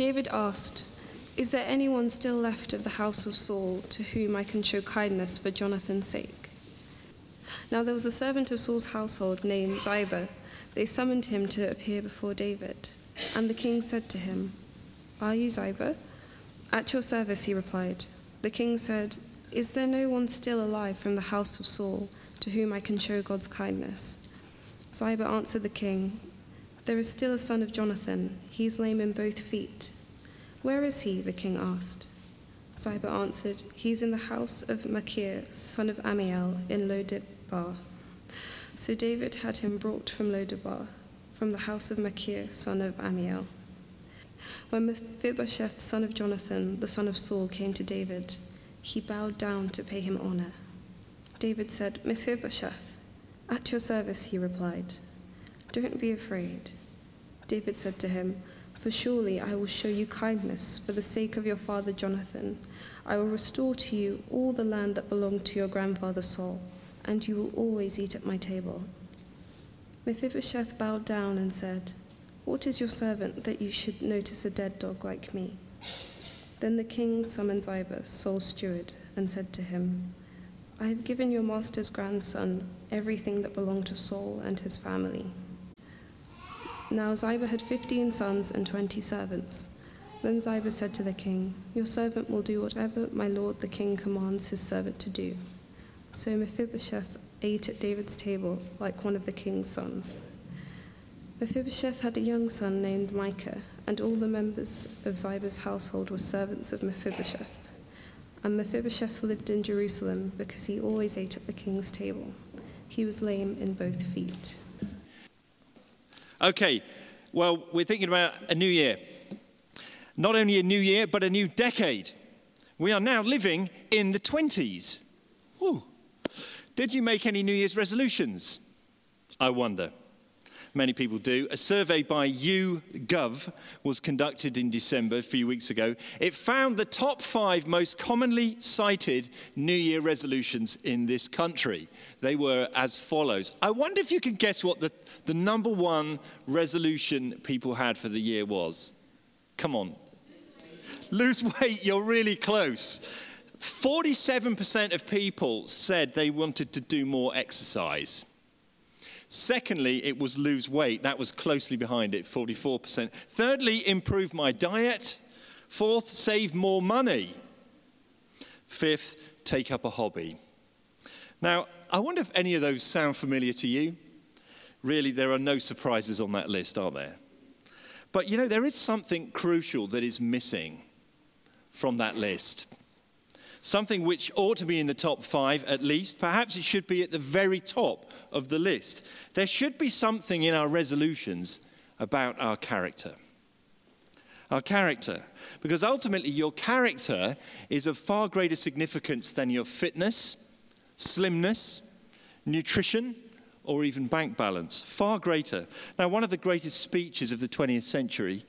David asked, Is there anyone still left of the house of Saul to whom I can show kindness for Jonathan's sake? Now there was a servant of Saul's household named Ziba. They summoned him to appear before David. And the king said to him, Are you Ziba? At your service, he replied. The king said, Is there no one still alive from the house of Saul to whom I can show God's kindness? Ziba answered the king, There is still a son of Jonathan. He is lame in both feet. Where is he? the king asked. Ziba answered, He is in the house of Machir, son of Ammiel, in Lodebar. So David had him brought from Lodebar, from the house of Machir, son of Ammiel. When Mephibosheth, son of Jonathan, the son of Saul, came to David, he bowed down to pay him honor. David said, Mephibosheth, at your service, he replied. Don't be afraid. David said to him, For surely I will show you kindness for the sake of your father Jonathan. I will restore to you all the land that belonged to your grandfather Saul, and you will always eat at my table. Mephibosheth bowed down and said, What is your servant that you should notice a dead dog like me? Then the king summoned Ziba, Saul's steward, and said to him, I have given your master's grandson everything that belonged to Saul and his family. Now Ziba had fifteen sons and twenty servants. Then Ziba said to the king, Your servant will do whatever my lord the king commands his servant to do. So Mephibosheth ate at David's table like one of the king's sons. Mephibosheth had a young son named Micah, and all the members of Ziba's household were servants of Mephibosheth. And Mephibosheth lived in Jerusalem because he always ate at the king's table. He was lame in both feet. Okay, well, we're thinking about a new year. Not only a new year, but a new decade. We are now living in the 20s. Whew. Did you make any New Year's resolutions? I wonder. Many people do. A survey by YouGov was conducted in December, a few weeks ago. It found the top five most commonly cited New Year resolutions in this country. They were as follows. I wonder if you can guess what the, the number one resolution people had for the year was. Come on. Lose weight, you're really close. 47% of people said they wanted to do more exercise. Secondly, it was lose weight. That was closely behind it, 44%. Thirdly, improve my diet. Fourth, save more money. Fifth, take up a hobby. Now, I wonder if any of those sound familiar to you. Really, there are no surprises on that list, are there? But you know, there is something crucial that is missing from that list something which ought to be in the top five at least. Perhaps it should be at the very top of the list. There should be something in our resolutions about our character. Our character. Because ultimately, your character is of far greater significance than your fitness, slimness, nutrition, or even bank balance. Far greater. Now, one of the greatest speeches of the 20th century,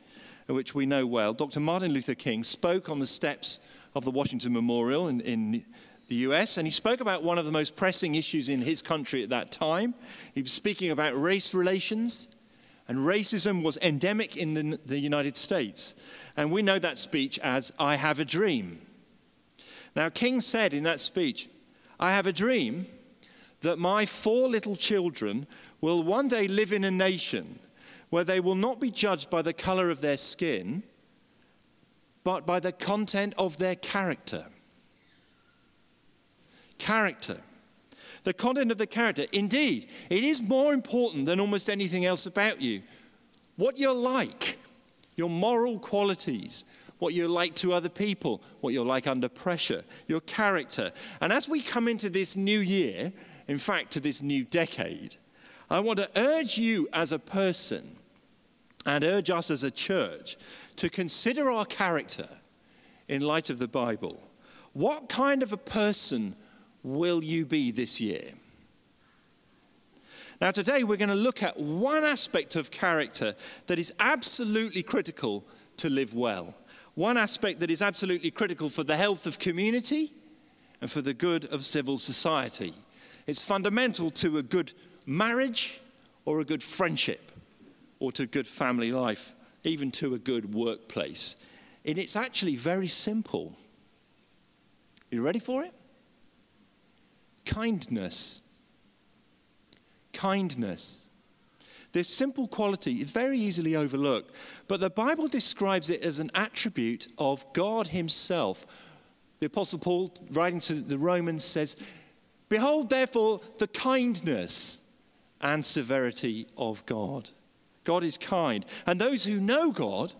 which we know well, Dr. Martin Luther King spoke on the steps of the Washington Memorial in, in the US, and he spoke about one of the most pressing issues in his country at that time. He was speaking about race relations, and racism was endemic in the, the United States. And we know that speech as I Have a Dream. Now, King said in that speech, I have a dream that my four little children will one day live in a nation where they will not be judged by the color of their skin but by the content of their character. Character. The content of the character. Indeed, it is more important than almost anything else about you. What you're like, your moral qualities, what you're like to other people, what you're like under pressure, your character. And as we come into this new year, in fact, to this new decade, I want to urge you as a person and urge us as a church to consider our character in light of the Bible. What kind of a person will you be this year? Now, today we're going to look at one aspect of character that is absolutely critical to live well. One aspect that is absolutely critical for the health of community and for the good of civil society. It's fundamental to a good marriage or a good friendship or to good family life even to a good workplace. And it's actually very simple. You ready for it? Kindness. Kindness. This simple quality is very easily overlooked, but the Bible describes it as an attribute of God Himself. The Apostle Paul, writing to the Romans, says, Behold, therefore, the kindness and severity of God. God is kind, and those who know God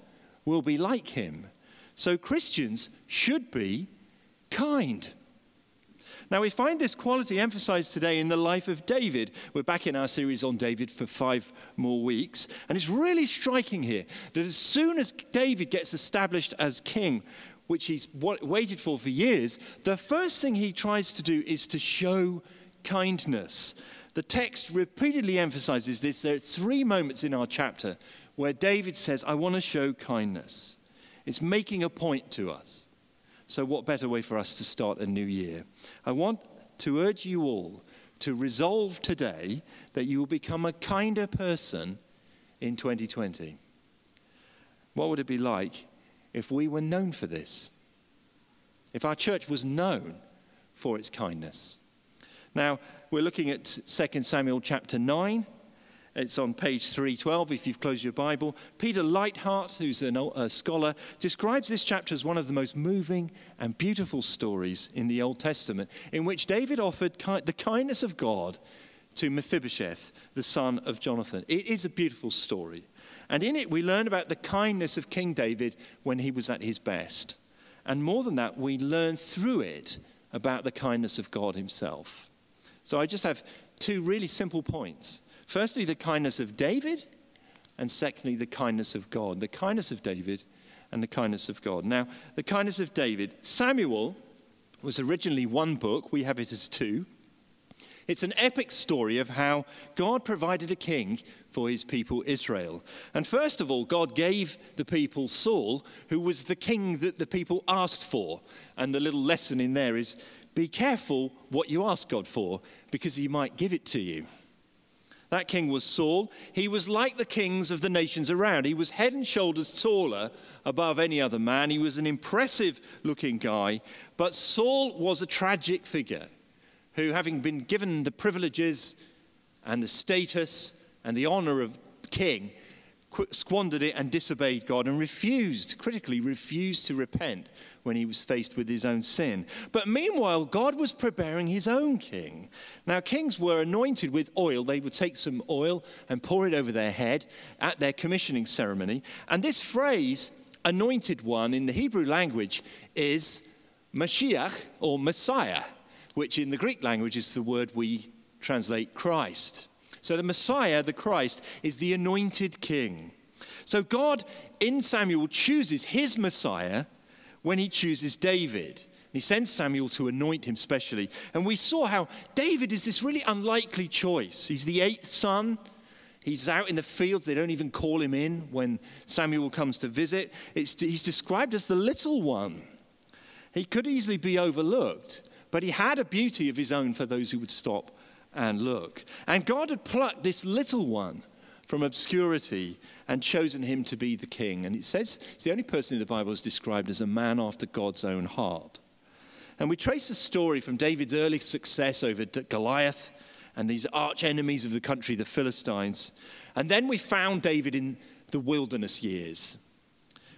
will be like Him. So Christians should be kind. Now, we find this quality emphasized today in the life of David. We're back in our series on David for five more weeks. And it's really striking here that as soon as David gets established as king, which he's waited for for years, the first thing he tries to do is to show kindness. The text repeatedly emphasizes this. There are three moments in our chapter where David says, I want to show kindness. It's making a point to us. So, what better way for us to start a new year? I want to urge you all to resolve today that you will become a kinder person in 2020. What would it be like if we were known for this? If our church was known for its kindness? Now, we're looking at 2 Samuel chapter 9. It's on page 312 if you've closed your Bible. Peter Leithart, who's a scholar, describes this chapter as one of the most moving and beautiful stories in the Old Testament, in which David offered the kindness of God to Mephibosheth, the son of Jonathan. It is a beautiful story. And in it, we learn about the kindness of King David when he was at his best. And more than that, we learn through it about the kindness of God himself. So I just have two really simple points. Firstly, the kindness of David, and secondly, the kindness of God. The kindness of David and the kindness of God. Now, the kindness of David. Samuel was originally one book, we have it as two. It's an epic story of how God provided a king for his people Israel. And first of all, God gave the people Saul, who was the king that the people asked for. And the little lesson in there is be careful what you ask God for, because he might give it to you. That king was Saul. He was like the kings of the nations around. He was head and shoulders taller above any other man. He was an impressive looking guy. But Saul was a tragic figure who, having been given the privileges and the status and the honor of king, squandered it and disobeyed God and refused, critically, refused to repent when he was faced with his own sin. But meanwhile, God was preparing his own king. Now, kings were anointed with oil. They would take some oil and pour it over their head at their commissioning ceremony. And this phrase, anointed one, in the Hebrew language is Mashiach or Messiah, which in the Greek language is the word we translate Christ. So the Messiah, the Christ, is the anointed king. So God in Samuel chooses his Messiah when he chooses David. He sends Samuel to anoint him specially. And we saw how David is this really unlikely choice. He's the eighth son. He's out in the fields. They don't even call him in when Samuel comes to visit. It's, he's described as the little one. He could easily be overlooked, but he had a beauty of his own for those who would stop and look. And God had plucked this little one from obscurity and chosen him to be the king. And it says it's the only person in the Bible is described as a man after God's own heart. And we trace the story from David's early success over Goliath and these arch enemies of the country, the Philistines. And then we found David in the wilderness years.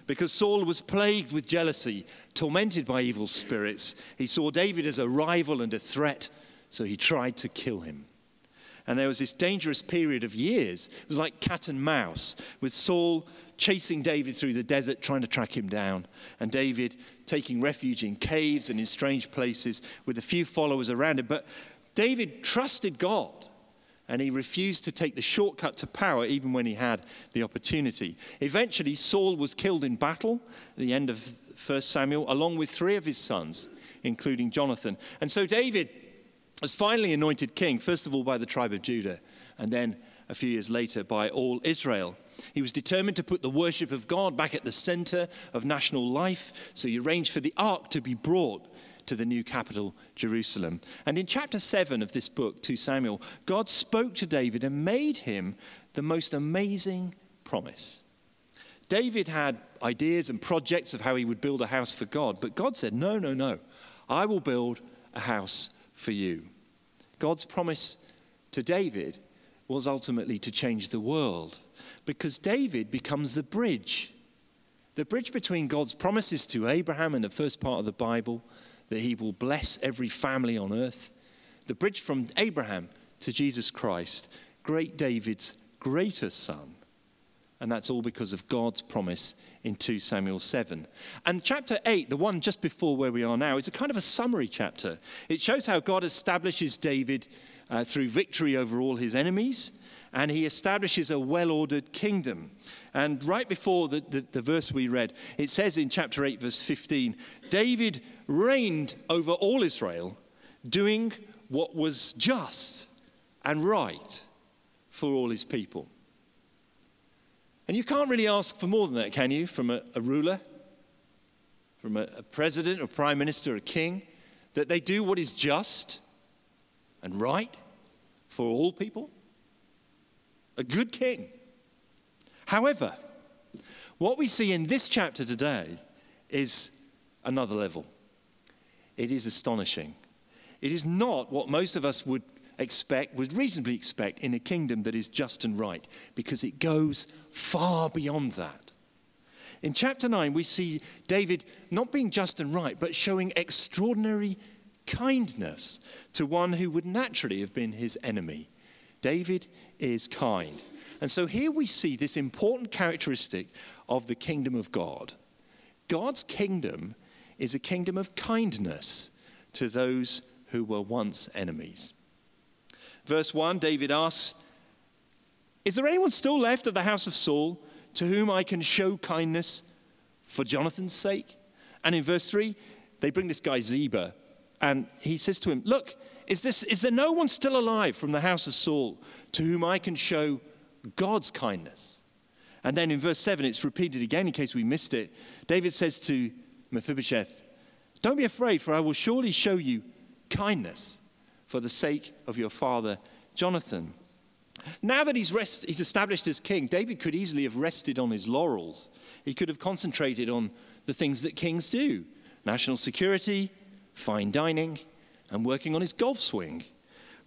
Because Saul was plagued with jealousy, tormented by evil spirits, he saw David as a rival and a threat so he tried to kill him. And there was this dangerous period of years. It was like cat and mouse, with Saul chasing David through the desert, trying to track him down, and David taking refuge in caves and in strange places with a few followers around him. But David trusted God. And he refused to take the shortcut to power even when he had the opportunity. Eventually, Saul was killed in battle at the end of 1 Samuel, along with three of his sons, including Jonathan. And so David was finally anointed king, first of all by the tribe of Judah, and then a few years later by all Israel. He was determined to put the worship of God back at the center of national life, so he arranged for the ark to be brought to the new capital, Jerusalem. And in chapter 7 of this book, 2 Samuel, God spoke to David and made him the most amazing promise. David had ideas and projects of how he would build a house for God, but God said, No, no, no. I will build a house for you. God's promise to David was ultimately to change the world because David becomes the bridge. The bridge between God's promises to Abraham in the first part of the Bible, that he will bless every family on earth, the bridge from Abraham to Jesus Christ, great David's greater son. And that's all because of God's promise in 2 Samuel 7. And chapter 8, the one just before where we are now, is a kind of a summary chapter. It shows how God establishes David uh, through victory over all his enemies, and he establishes a well ordered kingdom. And right before the, the, the verse we read, it says in chapter 8, verse 15 David reigned over all Israel, doing what was just and right for all his people. And you can't really ask for more than that, can you, from a, a ruler, from a, a president, a prime minister, a king, that they do what is just and right for all people? A good king. However, what we see in this chapter today is another level. It is astonishing. It is not what most of us would expect, would reasonably expect in a kingdom that is just and right, because it goes far beyond that. In chapter 9, we see David not being just and right, but showing extraordinary kindness to one who would naturally have been his enemy. David is kind. And so here we see this important characteristic of the kingdom of God. God's kingdom is a kingdom of kindness to those who were once enemies. Verse 1, David asks, Is there anyone still left of the house of Saul to whom I can show kindness for Jonathan's sake? And in verse 3, they bring this guy Ziba, and he says to him, Look, is, this, is there no one still alive from the house of Saul to whom I can show God's kindness? And then in verse 7, it's repeated again in case we missed it. David says to Mephibosheth, Don't be afraid, for I will surely show you kindness for the sake of your father Jonathan. Now that he's, rest, he's established as king, David could easily have rested on his laurels. He could have concentrated on the things that kings do national security, fine dining, and working on his golf swing.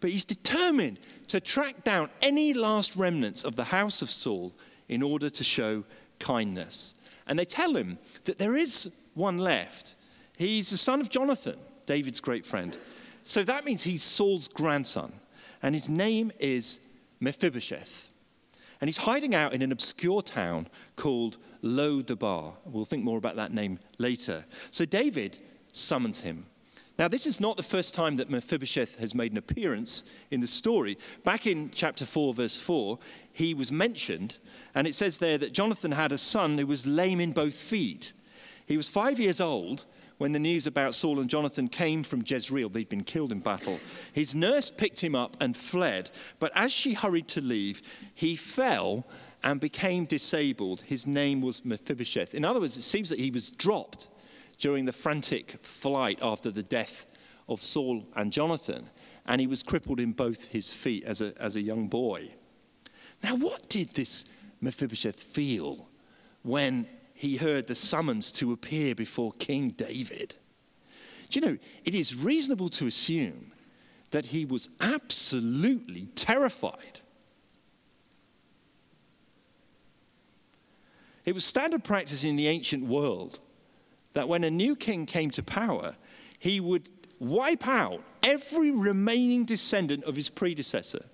But he's determined to track down any last remnants of the house of Saul in order to show kindness. And they tell him that there is one left. He's the son of Jonathan, David's great friend. So that means he's Saul's grandson, and his name is Mephibosheth. And he's hiding out in an obscure town called Lo Debar. We'll think more about that name later. So David summons him. Now, this is not the first time that Mephibosheth has made an appearance in the story. Back in chapter 4, verse 4, he was mentioned, and it says there that Jonathan had a son who was lame in both feet. He was five years old when the news about Saul and Jonathan came from Jezreel, they'd been killed in battle. His nurse picked him up and fled, but as she hurried to leave, he fell and became disabled. His name was Mephibosheth. In other words, it seems that he was dropped during the frantic flight after the death of Saul and Jonathan, and he was crippled in both his feet as a, as a young boy. Now, what did this Mephibosheth feel when he heard the summons to appear before King David. Do you know, it is reasonable to assume that he was absolutely terrified. It was standard practice in the ancient world that when a new king came to power, he would wipe out every remaining descendant of his predecessor.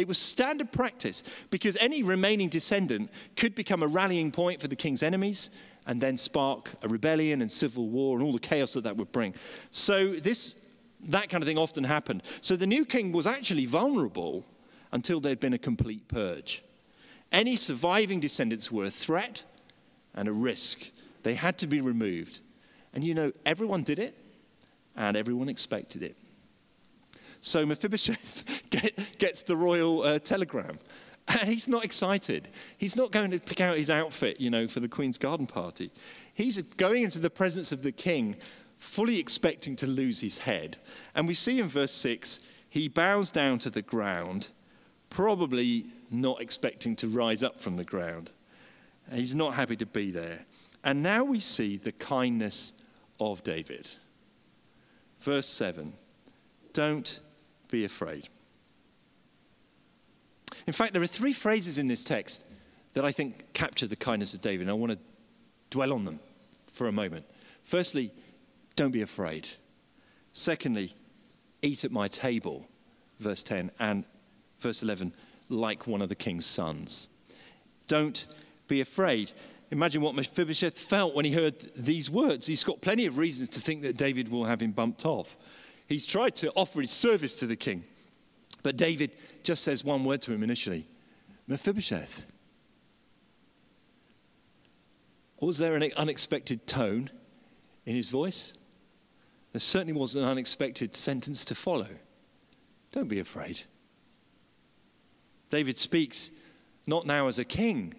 It was standard practice because any remaining descendant could become a rallying point for the king's enemies and then spark a rebellion and civil war and all the chaos that that would bring. So this that kind of thing often happened. So the new king was actually vulnerable until there'd been a complete purge. Any surviving descendants were a threat and a risk. They had to be removed. And you know, everyone did it and everyone expected it. So Mephibosheth get, gets the royal uh, telegram. And he's not excited. He's not going to pick out his outfit, you know, for the Queen's garden party. He's going into the presence of the king, fully expecting to lose his head. And we see in verse 6, he bows down to the ground, probably not expecting to rise up from the ground. He's not happy to be there. And now we see the kindness of David. Verse 7 Don't be afraid. In fact, there are three phrases in this text that I think capture the kindness of David, and I want to dwell on them for a moment. Firstly, don't be afraid. Secondly, eat at my table, verse 10, and verse 11, like one of the king's sons. Don't be afraid. Imagine what Mephibosheth felt when he heard these words. He's got plenty of reasons to think that David will have him bumped off. He's tried to offer his service to the king. But David just says one word to him initially Mephibosheth. Was there an unexpected tone in his voice? There certainly was an unexpected sentence to follow. Don't be afraid. David speaks not now as a king,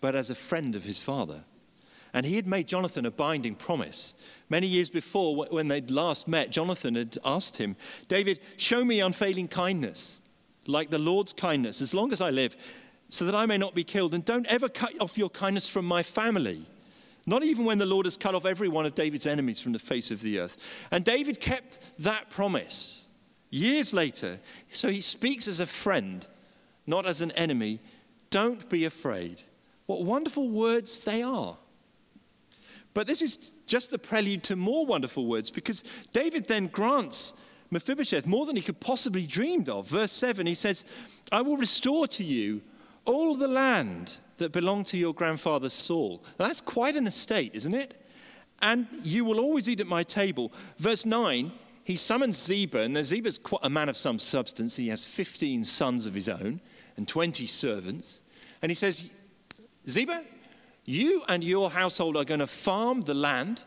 but as a friend of his father. And he had made Jonathan a binding promise. Many years before, when they'd last met, Jonathan had asked him, David, show me unfailing kindness, like the Lord's kindness, as long as I live, so that I may not be killed. And don't ever cut off your kindness from my family, not even when the Lord has cut off every one of David's enemies from the face of the earth. And David kept that promise years later. So he speaks as a friend, not as an enemy. Don't be afraid. What wonderful words they are. But this is just the prelude to more wonderful words because David then grants Mephibosheth more than he could possibly dreamed of. Verse 7, he says, I will restore to you all the land that belonged to your grandfather Saul. Now, that's quite an estate, isn't it? And you will always eat at my table. Verse 9, he summons Ziba, and Ziba's quite a man of some substance. He has 15 sons of his own and 20 servants. And he says, Ziba, you and your household are going to farm the land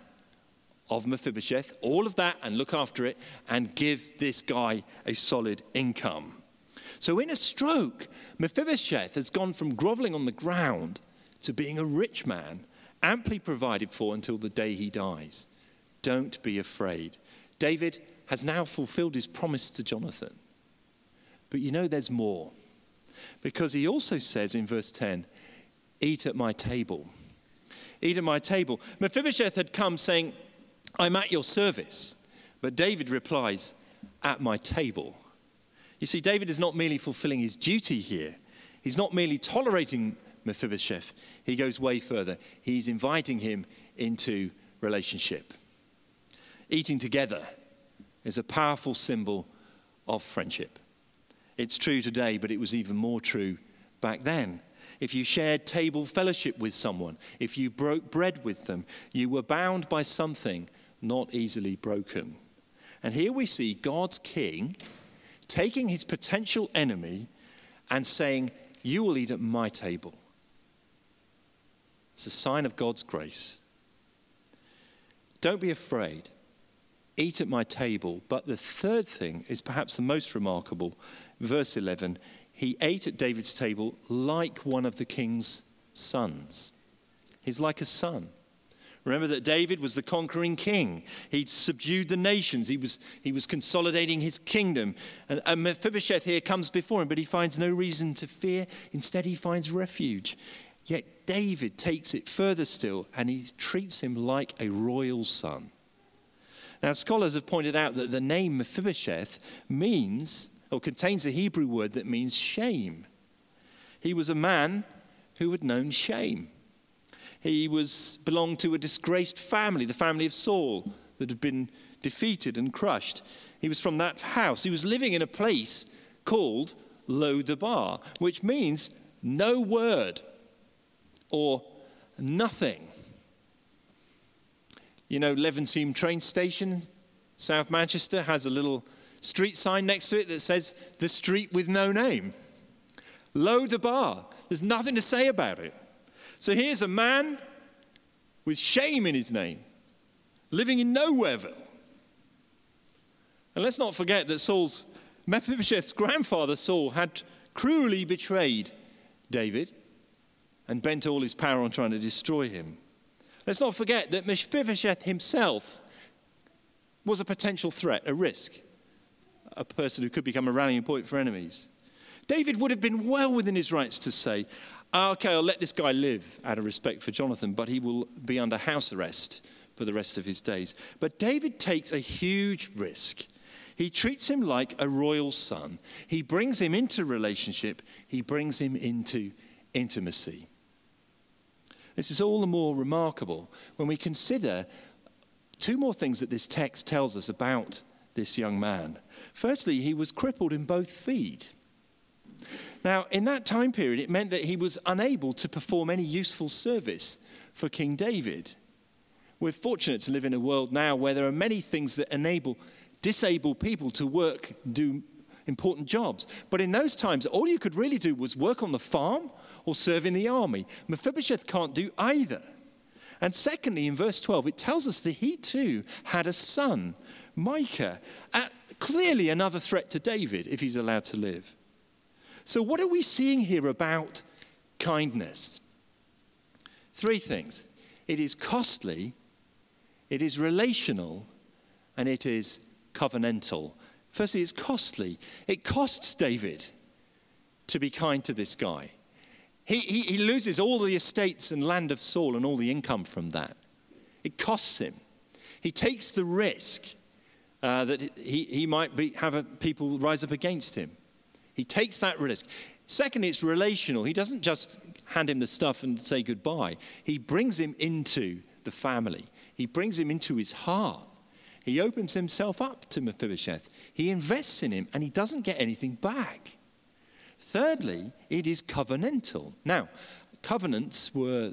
of Mephibosheth, all of that, and look after it, and give this guy a solid income. So, in a stroke, Mephibosheth has gone from groveling on the ground to being a rich man, amply provided for until the day he dies. Don't be afraid. David has now fulfilled his promise to Jonathan. But you know, there's more. Because he also says in verse 10, Eat at my table. Eat at my table. Mephibosheth had come saying, I'm at your service. But David replies, At my table. You see, David is not merely fulfilling his duty here, he's not merely tolerating Mephibosheth. He goes way further. He's inviting him into relationship. Eating together is a powerful symbol of friendship. It's true today, but it was even more true back then if you shared table fellowship with someone, if you broke bread with them, you were bound by something not easily broken. And here we see God's king taking his potential enemy and saying, You will eat at my table. It's a sign of God's grace. Don't be afraid. Eat at my table. But the third thing is perhaps the most remarkable. Verse 11 he ate at David's table like one of the king's sons. He's like a son. Remember that David was the conquering king. He'd subdued the nations. He was, he was consolidating his kingdom. And, and Mephibosheth here comes before him, but he finds no reason to fear. Instead, he finds refuge. Yet David takes it further still and he treats him like a royal son. Now, scholars have pointed out that the name Mephibosheth means or contains a Hebrew word that means shame. He was a man who had known shame. He was belonged to a disgraced family, the family of Saul, that had been defeated and crushed. He was from that house. He was living in a place called Lodabar, which means no word or nothing. You know, Levenshulme train station, South Manchester, has a little street sign next to it that says the street with no name. Lodabar. There's nothing to say about it. So here's a man with shame in his name, living in Nowhereville. And let's not forget that Saul's, Mephibosheth's grandfather Saul had cruelly betrayed David and bent all his power on trying to destroy him. Let's not forget that Mephibosheth himself was a potential threat, a risk a person who could become a rallying point for enemies. David would have been well within his rights to say, okay, I'll let this guy live out of respect for Jonathan, but he will be under house arrest for the rest of his days. But David takes a huge risk. He treats him like a royal son. He brings him into relationship, he brings him into intimacy. This is all the more remarkable when we consider two more things that this text tells us about this young man. Firstly, he was crippled in both feet. Now, in that time period, it meant that he was unable to perform any useful service for King David. We're fortunate to live in a world now where there are many things that enable disabled people to work, do important jobs. But in those times, all you could really do was work on the farm or serve in the army. Mephibosheth can't do either. And secondly, in verse 12, it tells us that he too had a son, Micah. Uh, clearly, another threat to David if he's allowed to live. So, what are we seeing here about kindness? Three things it is costly, it is relational, and it is covenantal. Firstly, it's costly. It costs David to be kind to this guy. He, he, he, loses all the estates and land of Saul and all the income from that. It costs him. He takes the risk uh, that he, he might be, have a, people rise up against him. He takes that risk. Secondly, it's relational. He doesn't just hand him the stuff and say goodbye, he brings him into the family, he brings him into his heart. He opens himself up to Mephibosheth. He invests in him and he doesn't get anything back. Thirdly, it is covenantal. Now, covenants were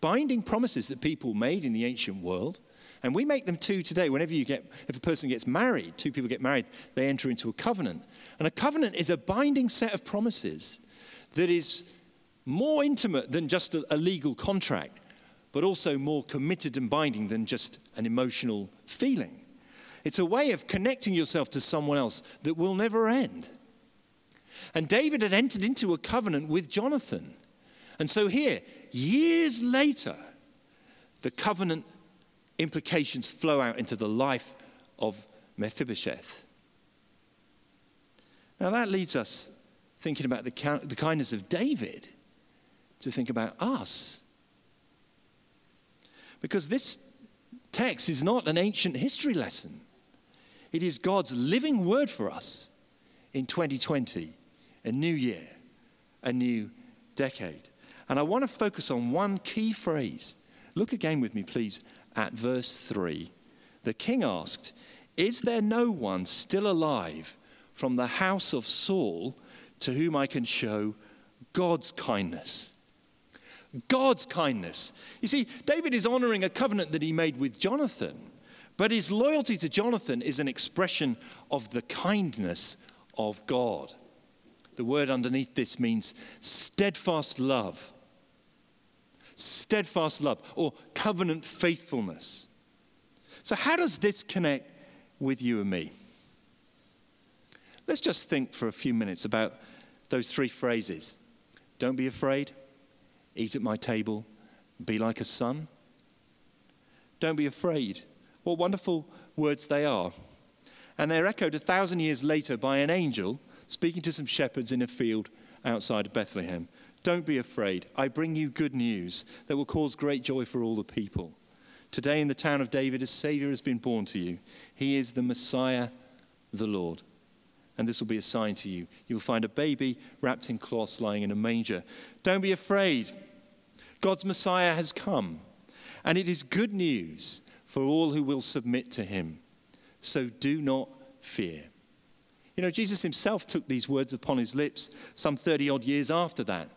binding promises that people made in the ancient world. And we make them too today. Whenever you get, if a person gets married, two people get married, they enter into a covenant. And a covenant is a binding set of promises that is more intimate than just a, a legal contract but also more committed and binding than just an emotional feeling. It's a way of connecting yourself to someone else that will never end. And David had entered into a covenant with Jonathan. And so here, years later, the covenant implications flow out into the life of Mephibosheth. Now that leads us thinking about the, the kindness of David to think about us because this text is not an ancient history lesson, it is God's living word for us in 2020, a new year, a new decade. And I want to focus on one key phrase. Look again with me, please, at verse 3. The king asked, Is there no one still alive from the house of Saul to whom I can show God's kindness? God's kindness. You see, David is honoring a covenant that he made with Jonathan, but his loyalty to Jonathan is an expression of the kindness of God. The word underneath this means steadfast love, steadfast love, or covenant faithfulness. So, how does this connect with you and me? Let's just think for a few minutes about those three phrases. Don't be afraid, Eat at my table, be like a son. Don't be afraid. What wonderful words they are. And they're echoed a thousand years later by an angel speaking to some shepherds in a field outside Bethlehem. Don't be afraid. I bring you good news that will cause great joy for all the people. Today in the town of David, a Savior has been born to you. He is the Messiah, the Lord and this will be a sign to you. You will find a baby wrapped in cloths lying in a manger. Don't be afraid. God's Messiah has come, and it is good news for all who will submit to him. So do not fear. You know, Jesus himself took these words upon his lips some 30 odd years after that.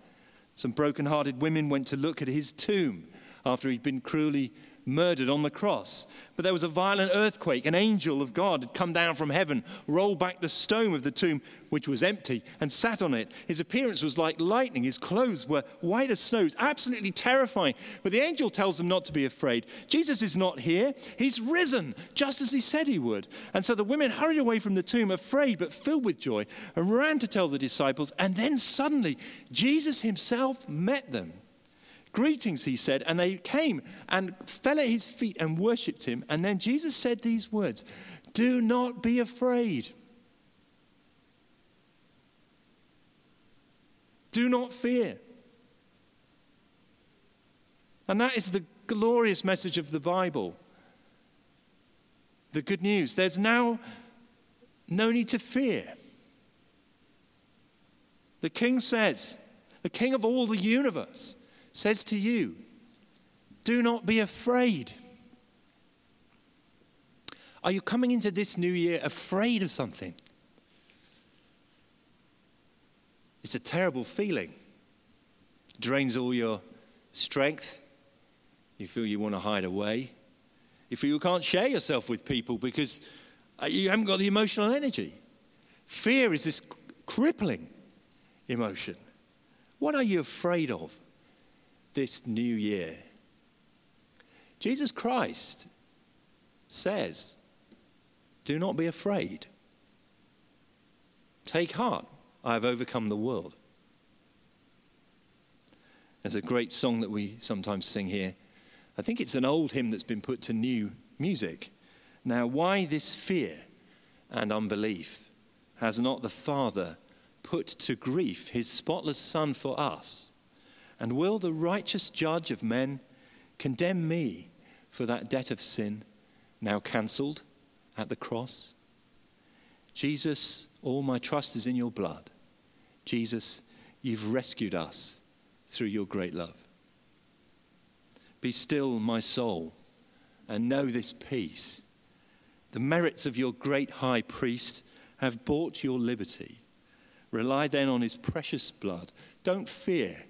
Some broken hearted women went to look at his tomb after he'd been cruelly murdered on the cross. But there was a violent earthquake. An angel of God had come down from heaven, rolled back the stone of the tomb, which was empty, and sat on it. His appearance was like lightning. His clothes were white as snow. It's absolutely terrifying. But the angel tells them not to be afraid. Jesus is not here. He's risen, just as he said he would. And so the women hurried away from the tomb, afraid but filled with joy, and ran to tell the disciples. And then suddenly, Jesus himself met them. Greetings, he said. And they came and fell at his feet and worshipped him. And then Jesus said these words Do not be afraid. Do not fear. And that is the glorious message of the Bible. The good news. There's now no need to fear. The king says, the king of all the universe says to you, do not be afraid. Are you coming into this new year afraid of something? It's a terrible feeling. It drains all your strength. You feel you want to hide away. You feel you can't share yourself with people because uh, you haven't got the emotional energy. Fear is this crippling emotion. What are you afraid of this new year? Jesus Christ says, Do not be afraid. Take heart, I have overcome the world. There's a great song that we sometimes sing here. I think it's an old hymn that's been put to new music. Now, why this fear and unbelief? Has not the Father put to grief his spotless Son for us? And will the righteous judge of men condemn me for that debt of sin now cancelled at the cross? Jesus, all my trust is in your blood. Jesus, you've rescued us through your great love. Be still, my soul, and know this peace the merits of your great high priest have bought your liberty. Rely then on his precious blood. Don't fear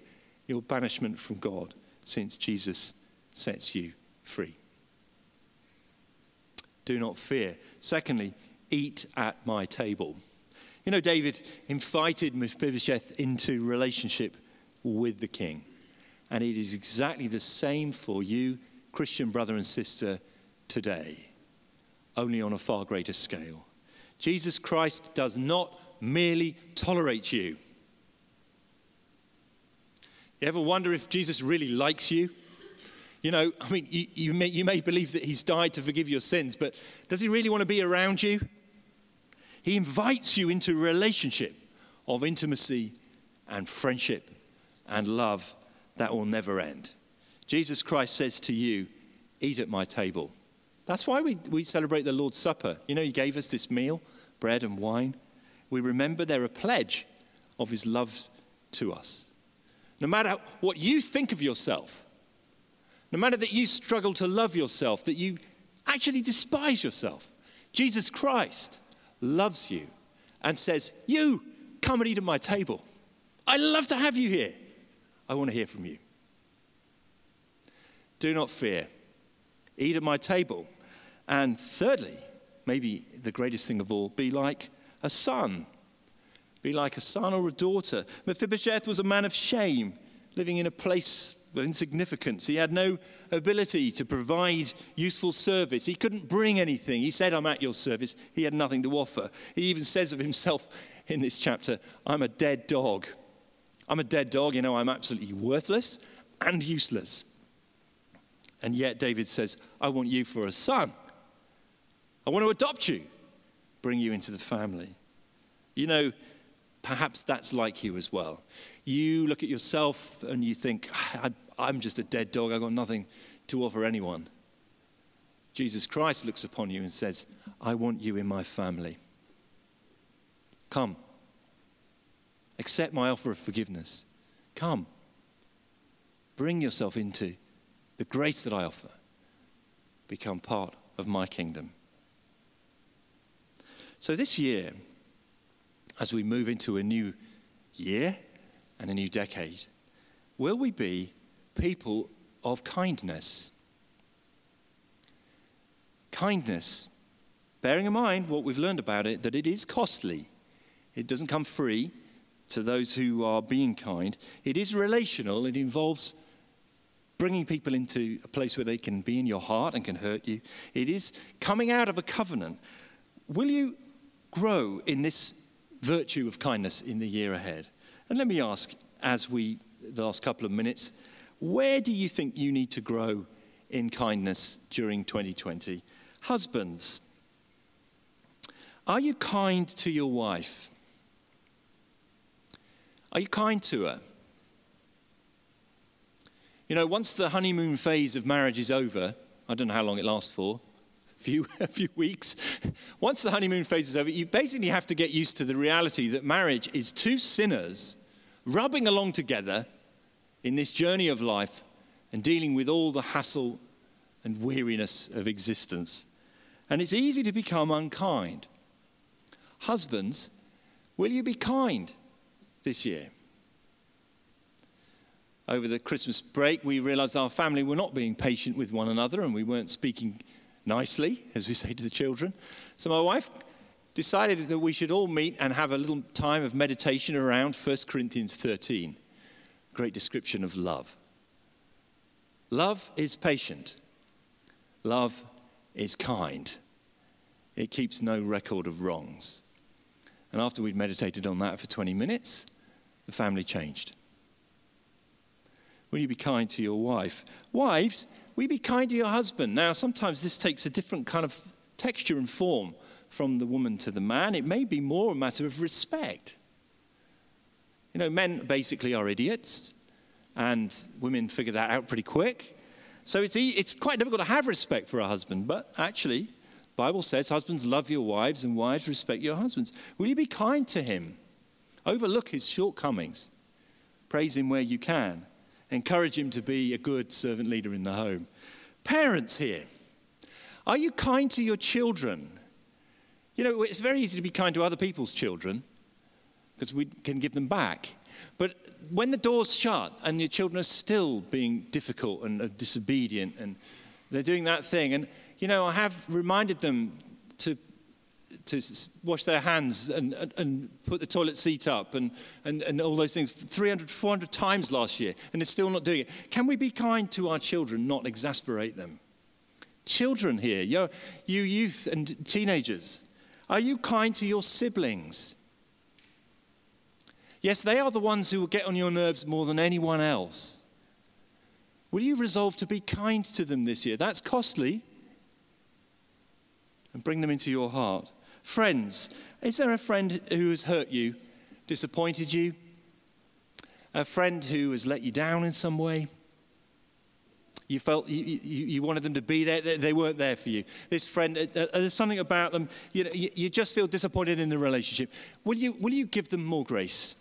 your banishment from God, since Jesus sets you free. Do not fear. Secondly, eat at my table. You know, David invited Mephibosheth into relationship with the king. And it is exactly the same for you, Christian brother and sister, today only on a far greater scale. Jesus Christ does not merely tolerate you. You ever wonder if Jesus really likes you? You know, I mean, you, you, may, you may believe that he's died to forgive your sins, but does he really want to be around you? He invites you into a relationship of intimacy and friendship and love that will never end. Jesus Christ says to you, Eat at my table. That's why we, we celebrate the Lord's Supper. You know, He gave us this meal, bread and wine. We remember they're a pledge of His love to us. No matter what you think of yourself, no matter that you struggle to love yourself, that you actually despise yourself, Jesus Christ loves you and says, You, come and eat at my table. I love to have you here. I want to hear from you. Do not fear. Eat at my table. And thirdly, maybe the greatest thing of all, be like a son. Be like a son or a daughter. Mephibosheth was a man of shame, living in a place of insignificance. He had no ability to provide useful service. He couldn't bring anything. He said, I'm at your service. He had nothing to offer. He even says of himself in this chapter, I'm a dead dog. I'm a dead dog, you know, I'm absolutely worthless and useless. And yet David says, I want you for a son. I want to adopt you, bring you into the family. You know, perhaps that's like you as well. You look at yourself and you think, I'm just a dead dog, I've got nothing to offer anyone. Jesus Christ looks upon you and says, I want you in my family. Come. Accept my offer of forgiveness. Come. Bring yourself into the grace that I offer. Become part of my kingdom. So, this year, as we move into a new year and a new decade, will we be people of kindness? Kindness, bearing in mind what we've learned about it, that it is costly. It doesn't come free to those who are being kind. It is relational, it involves bringing people into a place where they can be in your heart and can hurt you. It is coming out of a covenant. Will you grow in this virtue of kindness in the year ahead? And let me ask, as we, the last couple of minutes, where do you think you need to grow in kindness during 2020? Husbands, are you kind to your wife? Are you kind to her? You know, once the honeymoon phase of marriage is over, I don't know how long it lasts for, few, a few weeks. Once the honeymoon phase is over, you basically have to get used to the reality that marriage is two sinners rubbing along together in this journey of life and dealing with all the hassle and weariness of existence. And it's easy to become unkind. Husbands, will you be kind this year? over the Christmas break, we realized our family were not being patient with one another and we weren't speaking nicely, as we say to the children. So my wife decided that we should all meet and have a little time of meditation around 1 Corinthians 13. Great description of love. Love is patient. Love is kind. It keeps no record of wrongs. And after we'd meditated on that for 20 minutes, the family changed. Will you be kind to your wife? Wives, you be kind to your husband? Now, sometimes this takes a different kind of texture and form from the woman to the man. It may be more a matter of respect. You know, men basically are idiots, and women figure that out pretty quick. So it's, it's quite difficult to have respect for a husband, but actually, Bible says, husbands love your wives and wives respect your husbands. Will you be kind to him? Overlook his shortcomings. Praise him where you can. Encourage him to be a good servant leader in the home. Parents here, are you kind to your children? You know, it's very easy to be kind to other people's children because we can give them back. But when the door's shut and your children are still being difficult and uh, disobedient and they're doing that thing, and you know, I have reminded them to to wash their hands and, and, and, put the toilet seat up and, and, and all those things 300, 400 times last year, and they're still not doing it. Can we be kind to our children, not exasperate them? Children here, you, you youth and teenagers, are you kind to your siblings? Yes, they are the ones who will get on your nerves more than anyone else. Will you resolve to be kind to them this year? That's costly. And bring them into your heart. Friends, is there a friend who has hurt you, disappointed you? A friend who has let you down in some way? You felt you, you, you wanted them to be there, they weren't there for you. This friend, uh, uh, there's something about them, you, know, you, you just feel disappointed in the relationship. Will you, will you give them more grace?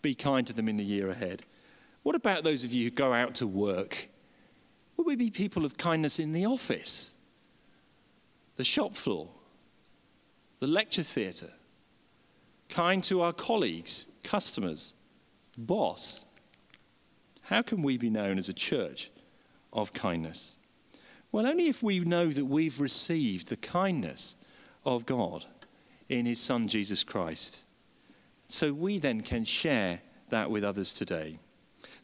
Be kind to them in the year ahead. What about those of you who go out to work? Will we be people of kindness in the office, the shop floor, the lecture theatre, kind to our colleagues, customers, boss. How can we be known as a church of kindness? Well, only if we know that we've received the kindness of God in His Son Jesus Christ. So we then can share that with others today.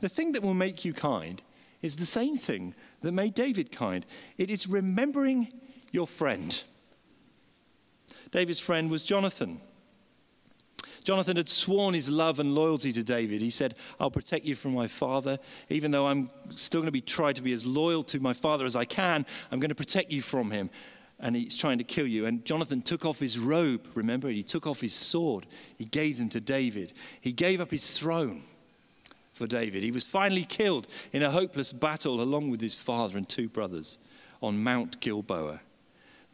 The thing that will make you kind is the same thing that made David kind it is remembering your friend. David's friend was Jonathan. Jonathan had sworn his love and loyalty to David. He said, I'll protect you from my father. Even though I'm still going to be try to be as loyal to my father as I can, I'm going to protect you from him. And he's trying to kill you. And Jonathan took off his robe, remember? He took off his sword. He gave them to David. He gave up his throne for David. He was finally killed in a hopeless battle along with his father and two brothers on Mount Gilboa.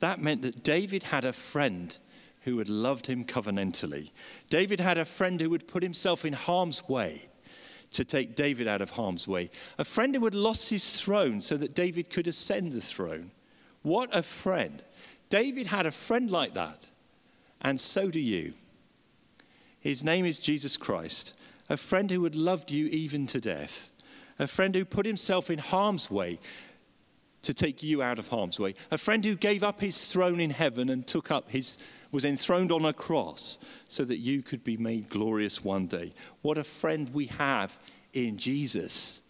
That meant that David had a friend who had loved him covenantally. David had a friend who would put himself in harm's way to take David out of harm's way. A friend who had lost his throne so that David could ascend the throne. What a friend. David had a friend like that, and so do you. His name is Jesus Christ, a friend who had loved you even to death, a friend who put himself in harm's way to take you out of harm's way. A friend who gave up his throne in heaven and took up his, was enthroned on a cross so that you could be made glorious one day. What a friend we have in Jesus.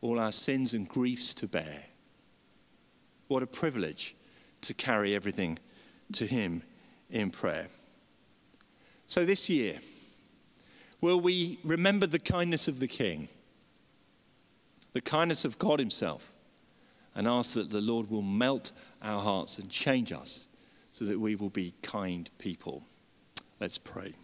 All our sins and griefs to bear. What a privilege to carry everything to him in prayer. So this year, will we remember the kindness of the King, the kindness of God Himself? And ask that the Lord will melt our hearts and change us so that we will be kind people. Let's pray.